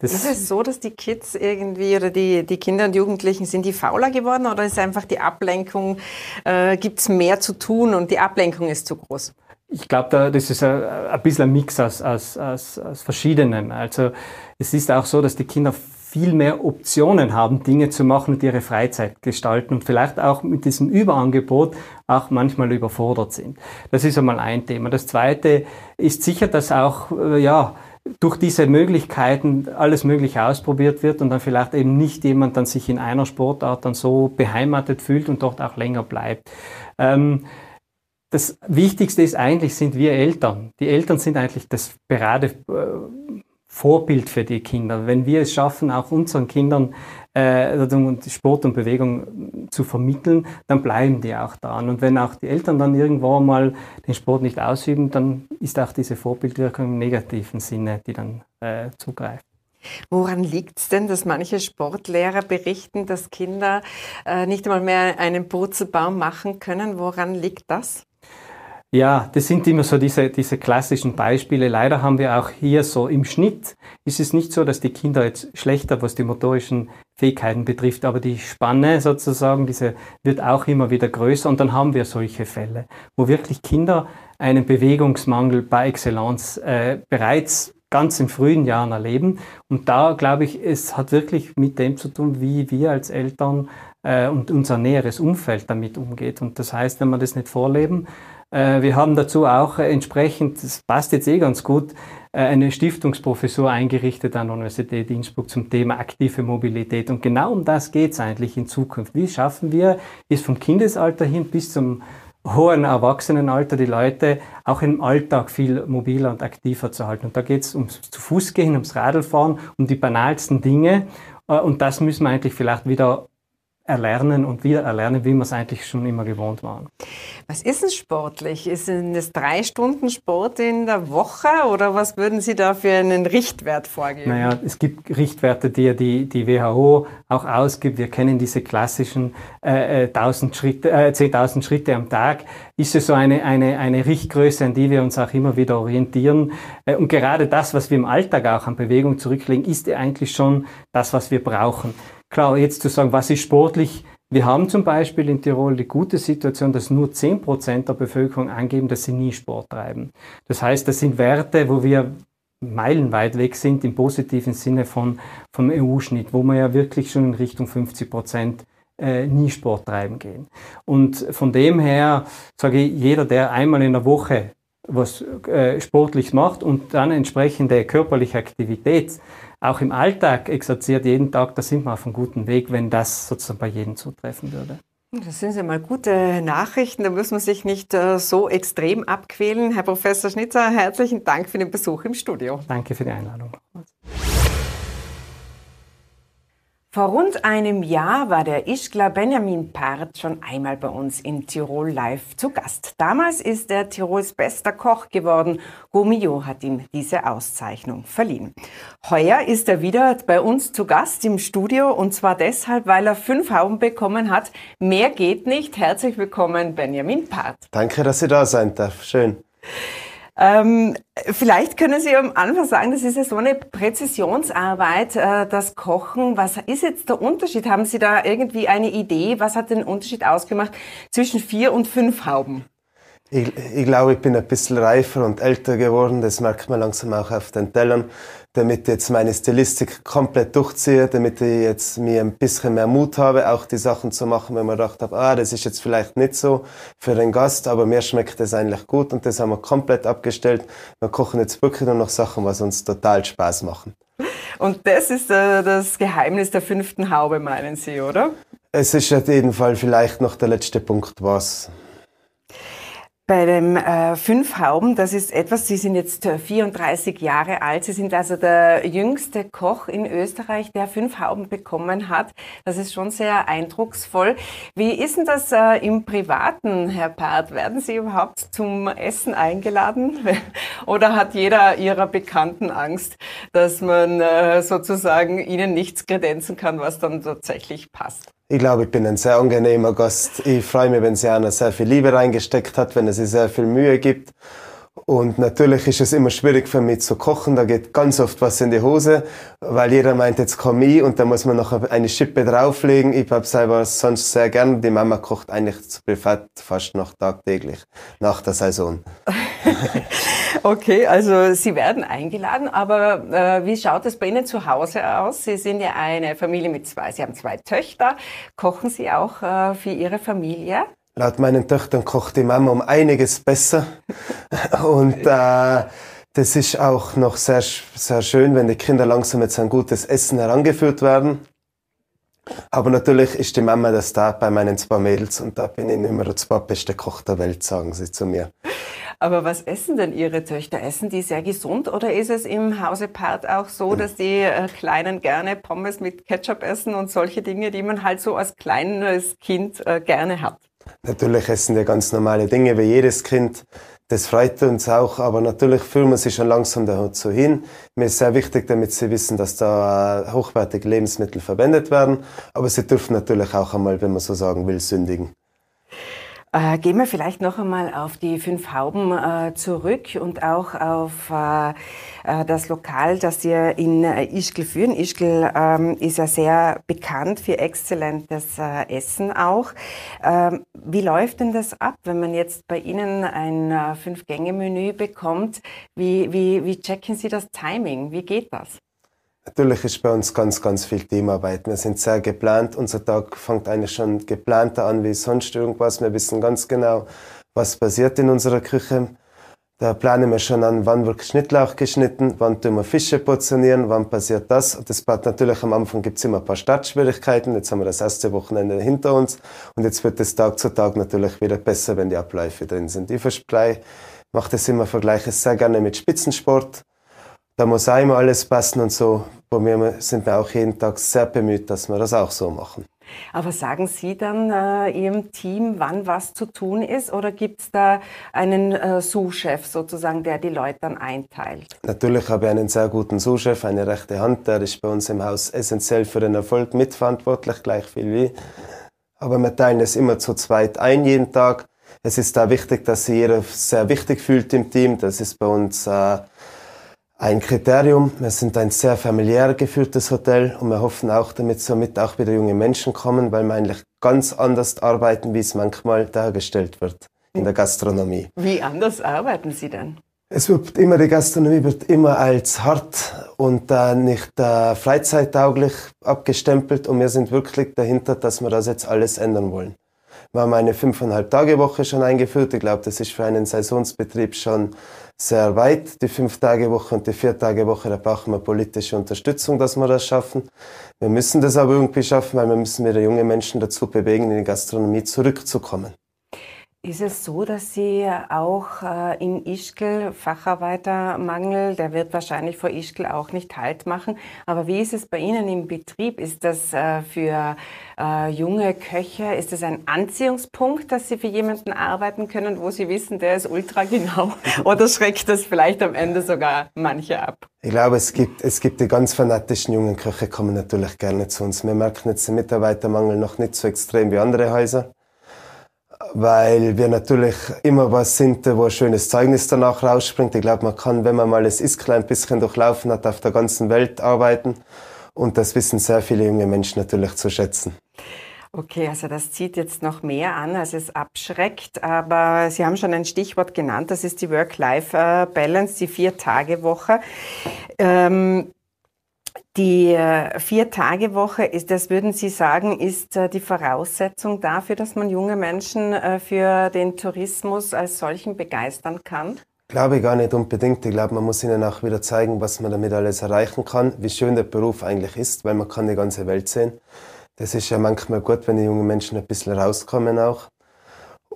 Das ist es so, dass die Kids irgendwie oder die, die Kinder und Jugendlichen sind die fauler geworden oder ist einfach die Ablenkung, äh, gibt es mehr zu tun und die Ablenkung ist zu groß? Ich glaube, da, das ist ein, ein bisschen ein Mix aus, aus, aus, aus verschiedenen. Also es ist auch so, dass die Kinder viel mehr Optionen haben, Dinge zu machen und ihre Freizeit gestalten und vielleicht auch mit diesem Überangebot auch manchmal überfordert sind. Das ist einmal ein Thema. Das zweite ist sicher, dass auch, äh, ja, durch diese Möglichkeiten alles Mögliche ausprobiert wird und dann vielleicht eben nicht jemand dann sich in einer Sportart dann so beheimatet fühlt und dort auch länger bleibt. Ähm, das Wichtigste ist eigentlich, sind wir Eltern. Die Eltern sind eigentlich das Berade, äh, Vorbild für die Kinder. Wenn wir es schaffen, auch unseren Kindern äh, Sport und Bewegung zu vermitteln, dann bleiben die auch dran. Und wenn auch die Eltern dann irgendwo mal den Sport nicht ausüben, dann ist auch diese Vorbildwirkung im negativen Sinne, die dann äh, zugreift. Woran liegt es denn, dass manche Sportlehrer berichten, dass Kinder äh, nicht einmal mehr einen Purzelbaum machen können? Woran liegt das? Ja, das sind immer so diese, diese klassischen Beispiele. Leider haben wir auch hier so im Schnitt ist es nicht so, dass die Kinder jetzt schlechter, was die motorischen Fähigkeiten betrifft, aber die Spanne sozusagen, diese wird auch immer wieder größer und dann haben wir solche Fälle, wo wirklich Kinder einen Bewegungsmangel bei Excellence äh, bereits ganz in frühen Jahren erleben. Und da glaube ich, es hat wirklich mit dem zu tun, wie wir als Eltern äh, und unser näheres Umfeld damit umgeht. Und das heißt, wenn wir das nicht vorleben, wir haben dazu auch entsprechend, das passt jetzt eh ganz gut, äh, eine Stiftungsprofessur eingerichtet an der Universität Innsbruck zum Thema aktive Mobilität. Und genau um das geht es eigentlich in Zukunft. Wie schaffen wir es vom Kindesalter hin bis zum hohen Erwachsenenalter die Leute auch im Alltag viel mobiler und aktiver zu halten. Und da geht es ums zu Fuß gehen, ums Radlfahren, um die banalsten Dinge. Äh, und das müssen wir eigentlich vielleicht wieder erlernen und wieder erlernen, wie wir es eigentlich schon immer gewohnt waren. Was ist denn sportlich? Ist es drei Stunden Sport in der Woche oder was würden Sie da für einen Richtwert vorgeben? Naja, es gibt Richtwerte, die ja die, die WHO auch ausgibt. Wir kennen diese klassischen äh, 1000 äh, Schritte, äh, 10.000 Schritte am Tag. Ist es so eine, eine, eine Richtgröße, an die wir uns auch immer wieder orientieren? Äh, und gerade das, was wir im Alltag auch an Bewegung zurücklegen, ist ja eigentlich schon das, was wir brauchen. Klar, jetzt zu sagen, was ist sportlich? Wir haben zum Beispiel in Tirol die gute Situation, dass nur 10% der Bevölkerung angeben, dass sie nie Sport treiben. Das heißt, das sind Werte, wo wir meilenweit weg sind im positiven Sinne von, vom EU-Schnitt, wo wir ja wirklich schon in Richtung 50 Prozent äh, nie Sport treiben gehen. Und von dem her sage ich, jeder, der einmal in der Woche was äh, sportlich macht und dann entsprechende körperliche Aktivität auch im Alltag exerziert jeden Tag, da sind wir auf einem guten Weg, wenn das sozusagen bei jedem zutreffen würde. Das sind ja mal gute Nachrichten, da muss man sich nicht äh, so extrem abquälen. Herr Professor Schnitzer, herzlichen Dank für den Besuch im Studio. Danke für die Einladung. Vor rund einem Jahr war der Ischgler Benjamin Part schon einmal bei uns in Tirol live zu Gast. Damals ist er Tirols bester Koch geworden. Gomio hat ihm diese Auszeichnung verliehen. Heuer ist er wieder bei uns zu Gast im Studio und zwar deshalb, weil er fünf Hauben bekommen hat. Mehr geht nicht. Herzlich willkommen, Benjamin Part. Danke, dass Sie da sein darf. Schön. Ähm, vielleicht können Sie am Anfang sagen, das ist ja so eine Präzisionsarbeit, äh, das Kochen. Was ist jetzt der Unterschied? Haben Sie da irgendwie eine Idee? Was hat den Unterschied ausgemacht zwischen vier und fünf Hauben? Ich, ich glaube, ich bin ein bisschen reifer und älter geworden. Das merkt man langsam auch auf den Tellern damit ich jetzt meine Stilistik komplett durchziehe, damit ich jetzt mir ein bisschen mehr Mut habe, auch die Sachen zu machen, wenn man gedacht habe, ah, das ist jetzt vielleicht nicht so für den Gast, aber mir schmeckt das eigentlich gut und das haben wir komplett abgestellt. Wir kochen jetzt wirklich nur noch Sachen, was uns total Spaß machen. Und das ist äh, das Geheimnis der fünften Haube, meinen Sie, oder? Es ist auf jeden Fall vielleicht noch der letzte Punkt, was bei dem äh, Fünf Hauben, das ist etwas, Sie sind jetzt 34 äh, Jahre alt. Sie sind also der jüngste Koch in Österreich, der fünf Hauben bekommen hat. Das ist schon sehr eindrucksvoll. Wie ist denn das äh, im Privaten, Herr Part? Werden Sie überhaupt zum Essen eingeladen? Oder hat jeder Ihrer Bekannten Angst, dass man äh, sozusagen Ihnen nichts kredenzen kann, was dann tatsächlich passt? Ich glaube, ich bin ein sehr angenehmer Gast. Ich freue mich, wenn einer sehr viel Liebe reingesteckt hat, wenn er sich sehr viel Mühe gibt. Und natürlich ist es immer schwierig für mich zu kochen. Da geht ganz oft was in die Hose, weil jeder meint, jetzt komm ich und da muss man noch eine Schippe drauflegen. Ich habe selber sonst sehr gern. Die Mama kocht eigentlich zu privat fast noch tagtäglich nach der Saison. okay, also Sie werden eingeladen, aber äh, wie schaut es bei Ihnen zu Hause aus? Sie sind ja eine Familie mit zwei, Sie haben zwei Töchter. Kochen Sie auch äh, für Ihre Familie? Laut meinen Töchtern kocht die Mama um einiges besser. Und äh, das ist auch noch sehr, sehr schön, wenn die Kinder langsam jetzt ein gutes Essen herangeführt werden. Aber natürlich ist die Mama der Star bei meinen zwei Mädels und da bin ich immer der zweitbeste Koch der Welt, sagen sie zu mir. Aber was essen denn Ihre Töchter? Essen die sehr gesund oder ist es im Hause Part auch so, dass die äh, Kleinen gerne Pommes mit Ketchup essen und solche Dinge, die man halt so als kleines Kind äh, gerne hat? Natürlich essen wir ganz normale Dinge wie jedes Kind. Das freut uns auch, aber natürlich fühlen wir sich schon langsam dazu hin. Mir ist sehr wichtig, damit Sie wissen, dass da äh, hochwertige Lebensmittel verwendet werden. Aber Sie dürfen natürlich auch einmal, wenn man so sagen will, sündigen. Äh, gehen wir vielleicht noch einmal auf die fünf Hauben äh, zurück und auch auf äh, äh das Lokal, das Sie in äh, Ischgl führen. Ischgl ähm, ist ja sehr bekannt für exzellentes äh, Essen auch. Ähm, wie läuft denn das ab, wenn man jetzt bei Ihnen ein Fünf-Gänge-Menü bekommt? Wie, wie, wie checken Sie das Timing? Wie geht das? Natürlich ist bei uns ganz, ganz viel Teamarbeit. Wir sind sehr geplant. Unser Tag fängt eigentlich schon geplanter an wie sonst irgendwas. Wir wissen ganz genau, was passiert in unserer Küche. Da planen wir schon an, wann wird Schnittlauch geschnitten, wann tun wir Fische portionieren, wann passiert das. Das hat natürlich am Anfang gibt es immer ein paar Startschwierigkeiten. Jetzt haben wir das erste Wochenende hinter uns und jetzt wird es Tag zu Tag natürlich wieder besser, wenn die Abläufe drin sind. Ich mache das immer, vergleiche es sehr gerne mit Spitzensport. Da muss auch immer alles passen und so bei mir sind wir auch jeden Tag sehr bemüht, dass wir das auch so machen. Aber sagen Sie dann äh, Ihrem Team, wann was zu tun ist? Oder gibt es da einen äh, Sous-Chef sozusagen, der die Leute dann einteilt? Natürlich habe ich einen sehr guten Sous-Chef, eine rechte Hand. Der ist bei uns im Haus essentiell für den Erfolg mitverantwortlich, gleich viel wie. Aber wir teilen es immer zu zweit ein, jeden Tag. Es ist da wichtig, dass sich jeder sehr wichtig fühlt im Team. Das ist bei uns... Äh, ein Kriterium. Wir sind ein sehr familiär geführtes Hotel und wir hoffen auch, damit somit auch wieder junge Menschen kommen, weil wir eigentlich ganz anders arbeiten, wie es manchmal dargestellt wird in der Gastronomie. Wie anders arbeiten Sie denn? Es wird immer, die Gastronomie wird immer als hart und äh, nicht äh, freizeittauglich abgestempelt und wir sind wirklich dahinter, dass wir das jetzt alles ändern wollen. Wir haben eine fünfeinhalb Tage Woche schon eingeführt. Ich glaube, das ist für einen Saisonsbetrieb schon sehr weit, die Fünf-Tage-Woche und die Vier-Tage-Woche, da brauchen wir politische Unterstützung, dass wir das schaffen. Wir müssen das aber irgendwie schaffen, weil wir müssen wieder junge Menschen dazu bewegen, in die Gastronomie zurückzukommen. Ist es so, dass Sie auch äh, in Ischgl Facharbeitermangel, der wird wahrscheinlich vor Ischgl auch nicht Halt machen, aber wie ist es bei Ihnen im Betrieb? Ist das äh, für äh, junge Köche, ist das ein Anziehungspunkt, dass Sie für jemanden arbeiten können, wo Sie wissen, der ist ultra genau oder schreckt das vielleicht am Ende sogar manche ab? Ich glaube, es gibt, es gibt die ganz fanatischen jungen Köche, kommen natürlich gerne zu uns. Wir merken jetzt den Mitarbeitermangel noch nicht so extrem wie andere Häuser weil wir natürlich immer was sind, wo ein schönes Zeugnis danach rausspringt. Ich glaube, man kann, wenn man mal das Iskla ein bisschen durchlaufen hat, auf der ganzen Welt arbeiten. Und das wissen sehr viele junge Menschen natürlich zu schätzen. Okay, also das zieht jetzt noch mehr an, als es abschreckt. Aber Sie haben schon ein Stichwort genannt, das ist die Work-Life-Balance, die Vier-Tage-Woche. Ähm, die äh, Vier-Tage-Woche, ist, das würden Sie sagen, ist äh, die Voraussetzung dafür, dass man junge Menschen äh, für den Tourismus als solchen begeistern kann? Glaube ich gar nicht unbedingt. Ich glaube, man muss ihnen auch wieder zeigen, was man damit alles erreichen kann, wie schön der Beruf eigentlich ist, weil man kann die ganze Welt sehen. Das ist ja manchmal gut, wenn die jungen Menschen ein bisschen rauskommen auch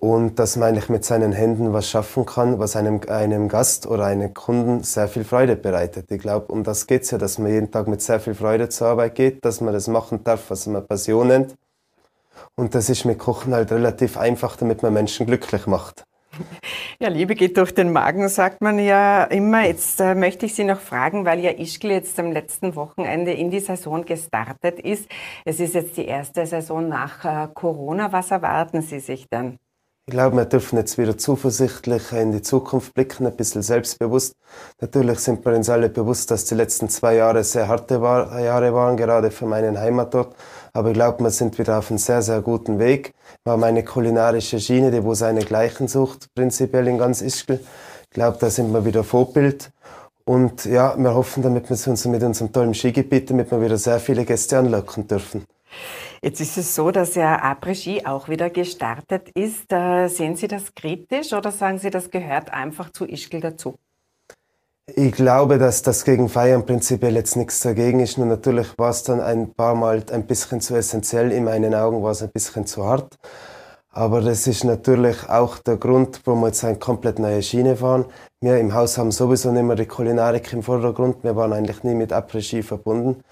und dass man eigentlich mit seinen Händen was schaffen kann, was einem, einem Gast oder einem Kunden sehr viel Freude bereitet. Ich glaube, um das geht's ja, dass man jeden Tag mit sehr viel Freude zur Arbeit geht, dass man das machen darf, was man Passion nennt. Und das ist mit Kochen halt relativ einfach, damit man Menschen glücklich macht. Ja, Liebe geht durch den Magen, sagt man ja immer. Jetzt äh, möchte ich Sie noch fragen, weil ja Ischgl jetzt am letzten Wochenende in die Saison gestartet ist. Es ist jetzt die erste Saison nach äh, Corona. Was erwarten Sie sich denn? Ich glaube, wir dürfen jetzt wieder zuversichtlich in die Zukunft blicken, ein bisschen selbstbewusst. Natürlich sind wir uns alle bewusst, dass die letzten zwei Jahre sehr harte Jahre waren, gerade für meinen Heimatort. Aber ich glaube, wir sind wieder auf einem sehr, sehr guten Weg. Wir haben eine kulinarische Schiene, die wo seine Gleichen sucht, prinzipiell in ganz Ischgl. Ich glaube, da sind wir wieder Vorbild. Und ja, wir hoffen, damit wir uns mit unserem tollen Skigebiet, damit wir wieder sehr viele Gäste anlocken dürfen. Jetzt ist es so, dass ja Après-Ski auch wieder gestartet ist. Äh, sehen Sie das kritisch oder sagen Sie, das gehört einfach zu Ischgl dazu? Ich glaube, dass das gegen Feiern prinzipiell jetzt nichts dagegen ist. Nur natürlich war es dann ein paar Mal ein bisschen zu essentiell. In meinen Augen war es ein bisschen zu hart. Aber das ist natürlich auch der Grund, warum wir jetzt eine komplett neue Schiene fahren. Wir im Haus haben sowieso nicht mehr die Kulinarik im Vordergrund. Wir waren eigentlich nie mit Après-Ski verbunden.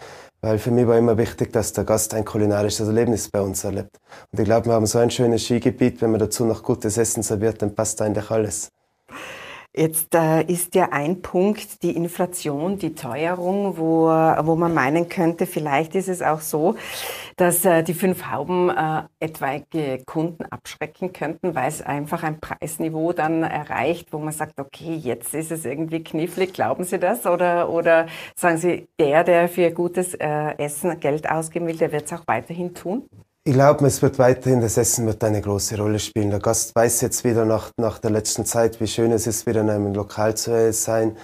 Weil für mich war immer wichtig, dass der Gast ein kulinarisches Erlebnis bei uns erlebt. Und ich glaube, wir haben so ein schönes Skigebiet, wenn man dazu noch gutes Essen serviert, dann passt eigentlich alles. Jetzt äh, ist ja ein Punkt die Inflation, die Teuerung, wo, wo man meinen könnte, vielleicht ist es auch so, dass äh, die fünf Hauben äh, etwaige Kunden abschrecken könnten, weil es einfach ein Preisniveau dann erreicht, wo man sagt, okay, jetzt ist es irgendwie knifflig. Glauben Sie das? Oder, oder sagen Sie, der, der für gutes äh, Essen Geld ausgeben will, der wird es auch weiterhin tun? Ich glaube, es wird weiterhin, das Essen wird eine große Rolle spielen. Der Gast weiß jetzt wieder nach, nach der letzten Zeit, wie schön es ist, wieder in einem Lokal zu sein.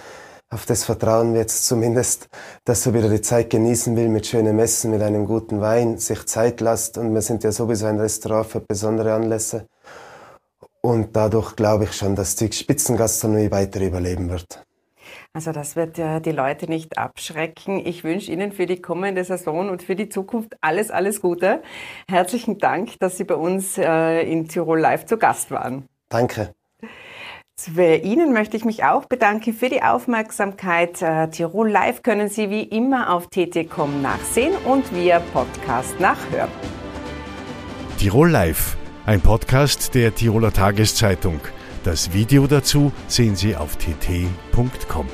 Auf das vertrauen wir jetzt zumindest, dass er wieder die Zeit genießen will mit schönem Essen, mit einem guten Wein, sich Zeit lässt. Und wir sind ja sowieso ein Restaurant für besondere Anlässe. Und dadurch glaube ich schon, dass die Spitzengastronomie weiter überleben wird. Also das wird ja die Leute nicht abschrecken. Ich wünsche Ihnen für die kommende Saison und für die Zukunft alles, alles Gute. Herzlichen Dank, dass Sie bei uns äh, in Tirol Live zu Gast waren. Danke. Für Ihnen möchte ich mich auch bedanken für die Aufmerksamkeit. Äh, Tirol Live können Sie wie immer auf tt.com nachsehen und via Podcast nachhören. Tirol Live, ein Podcast der Tiroler Tageszeitung. Das Video dazu sehen Sie auf tt.com.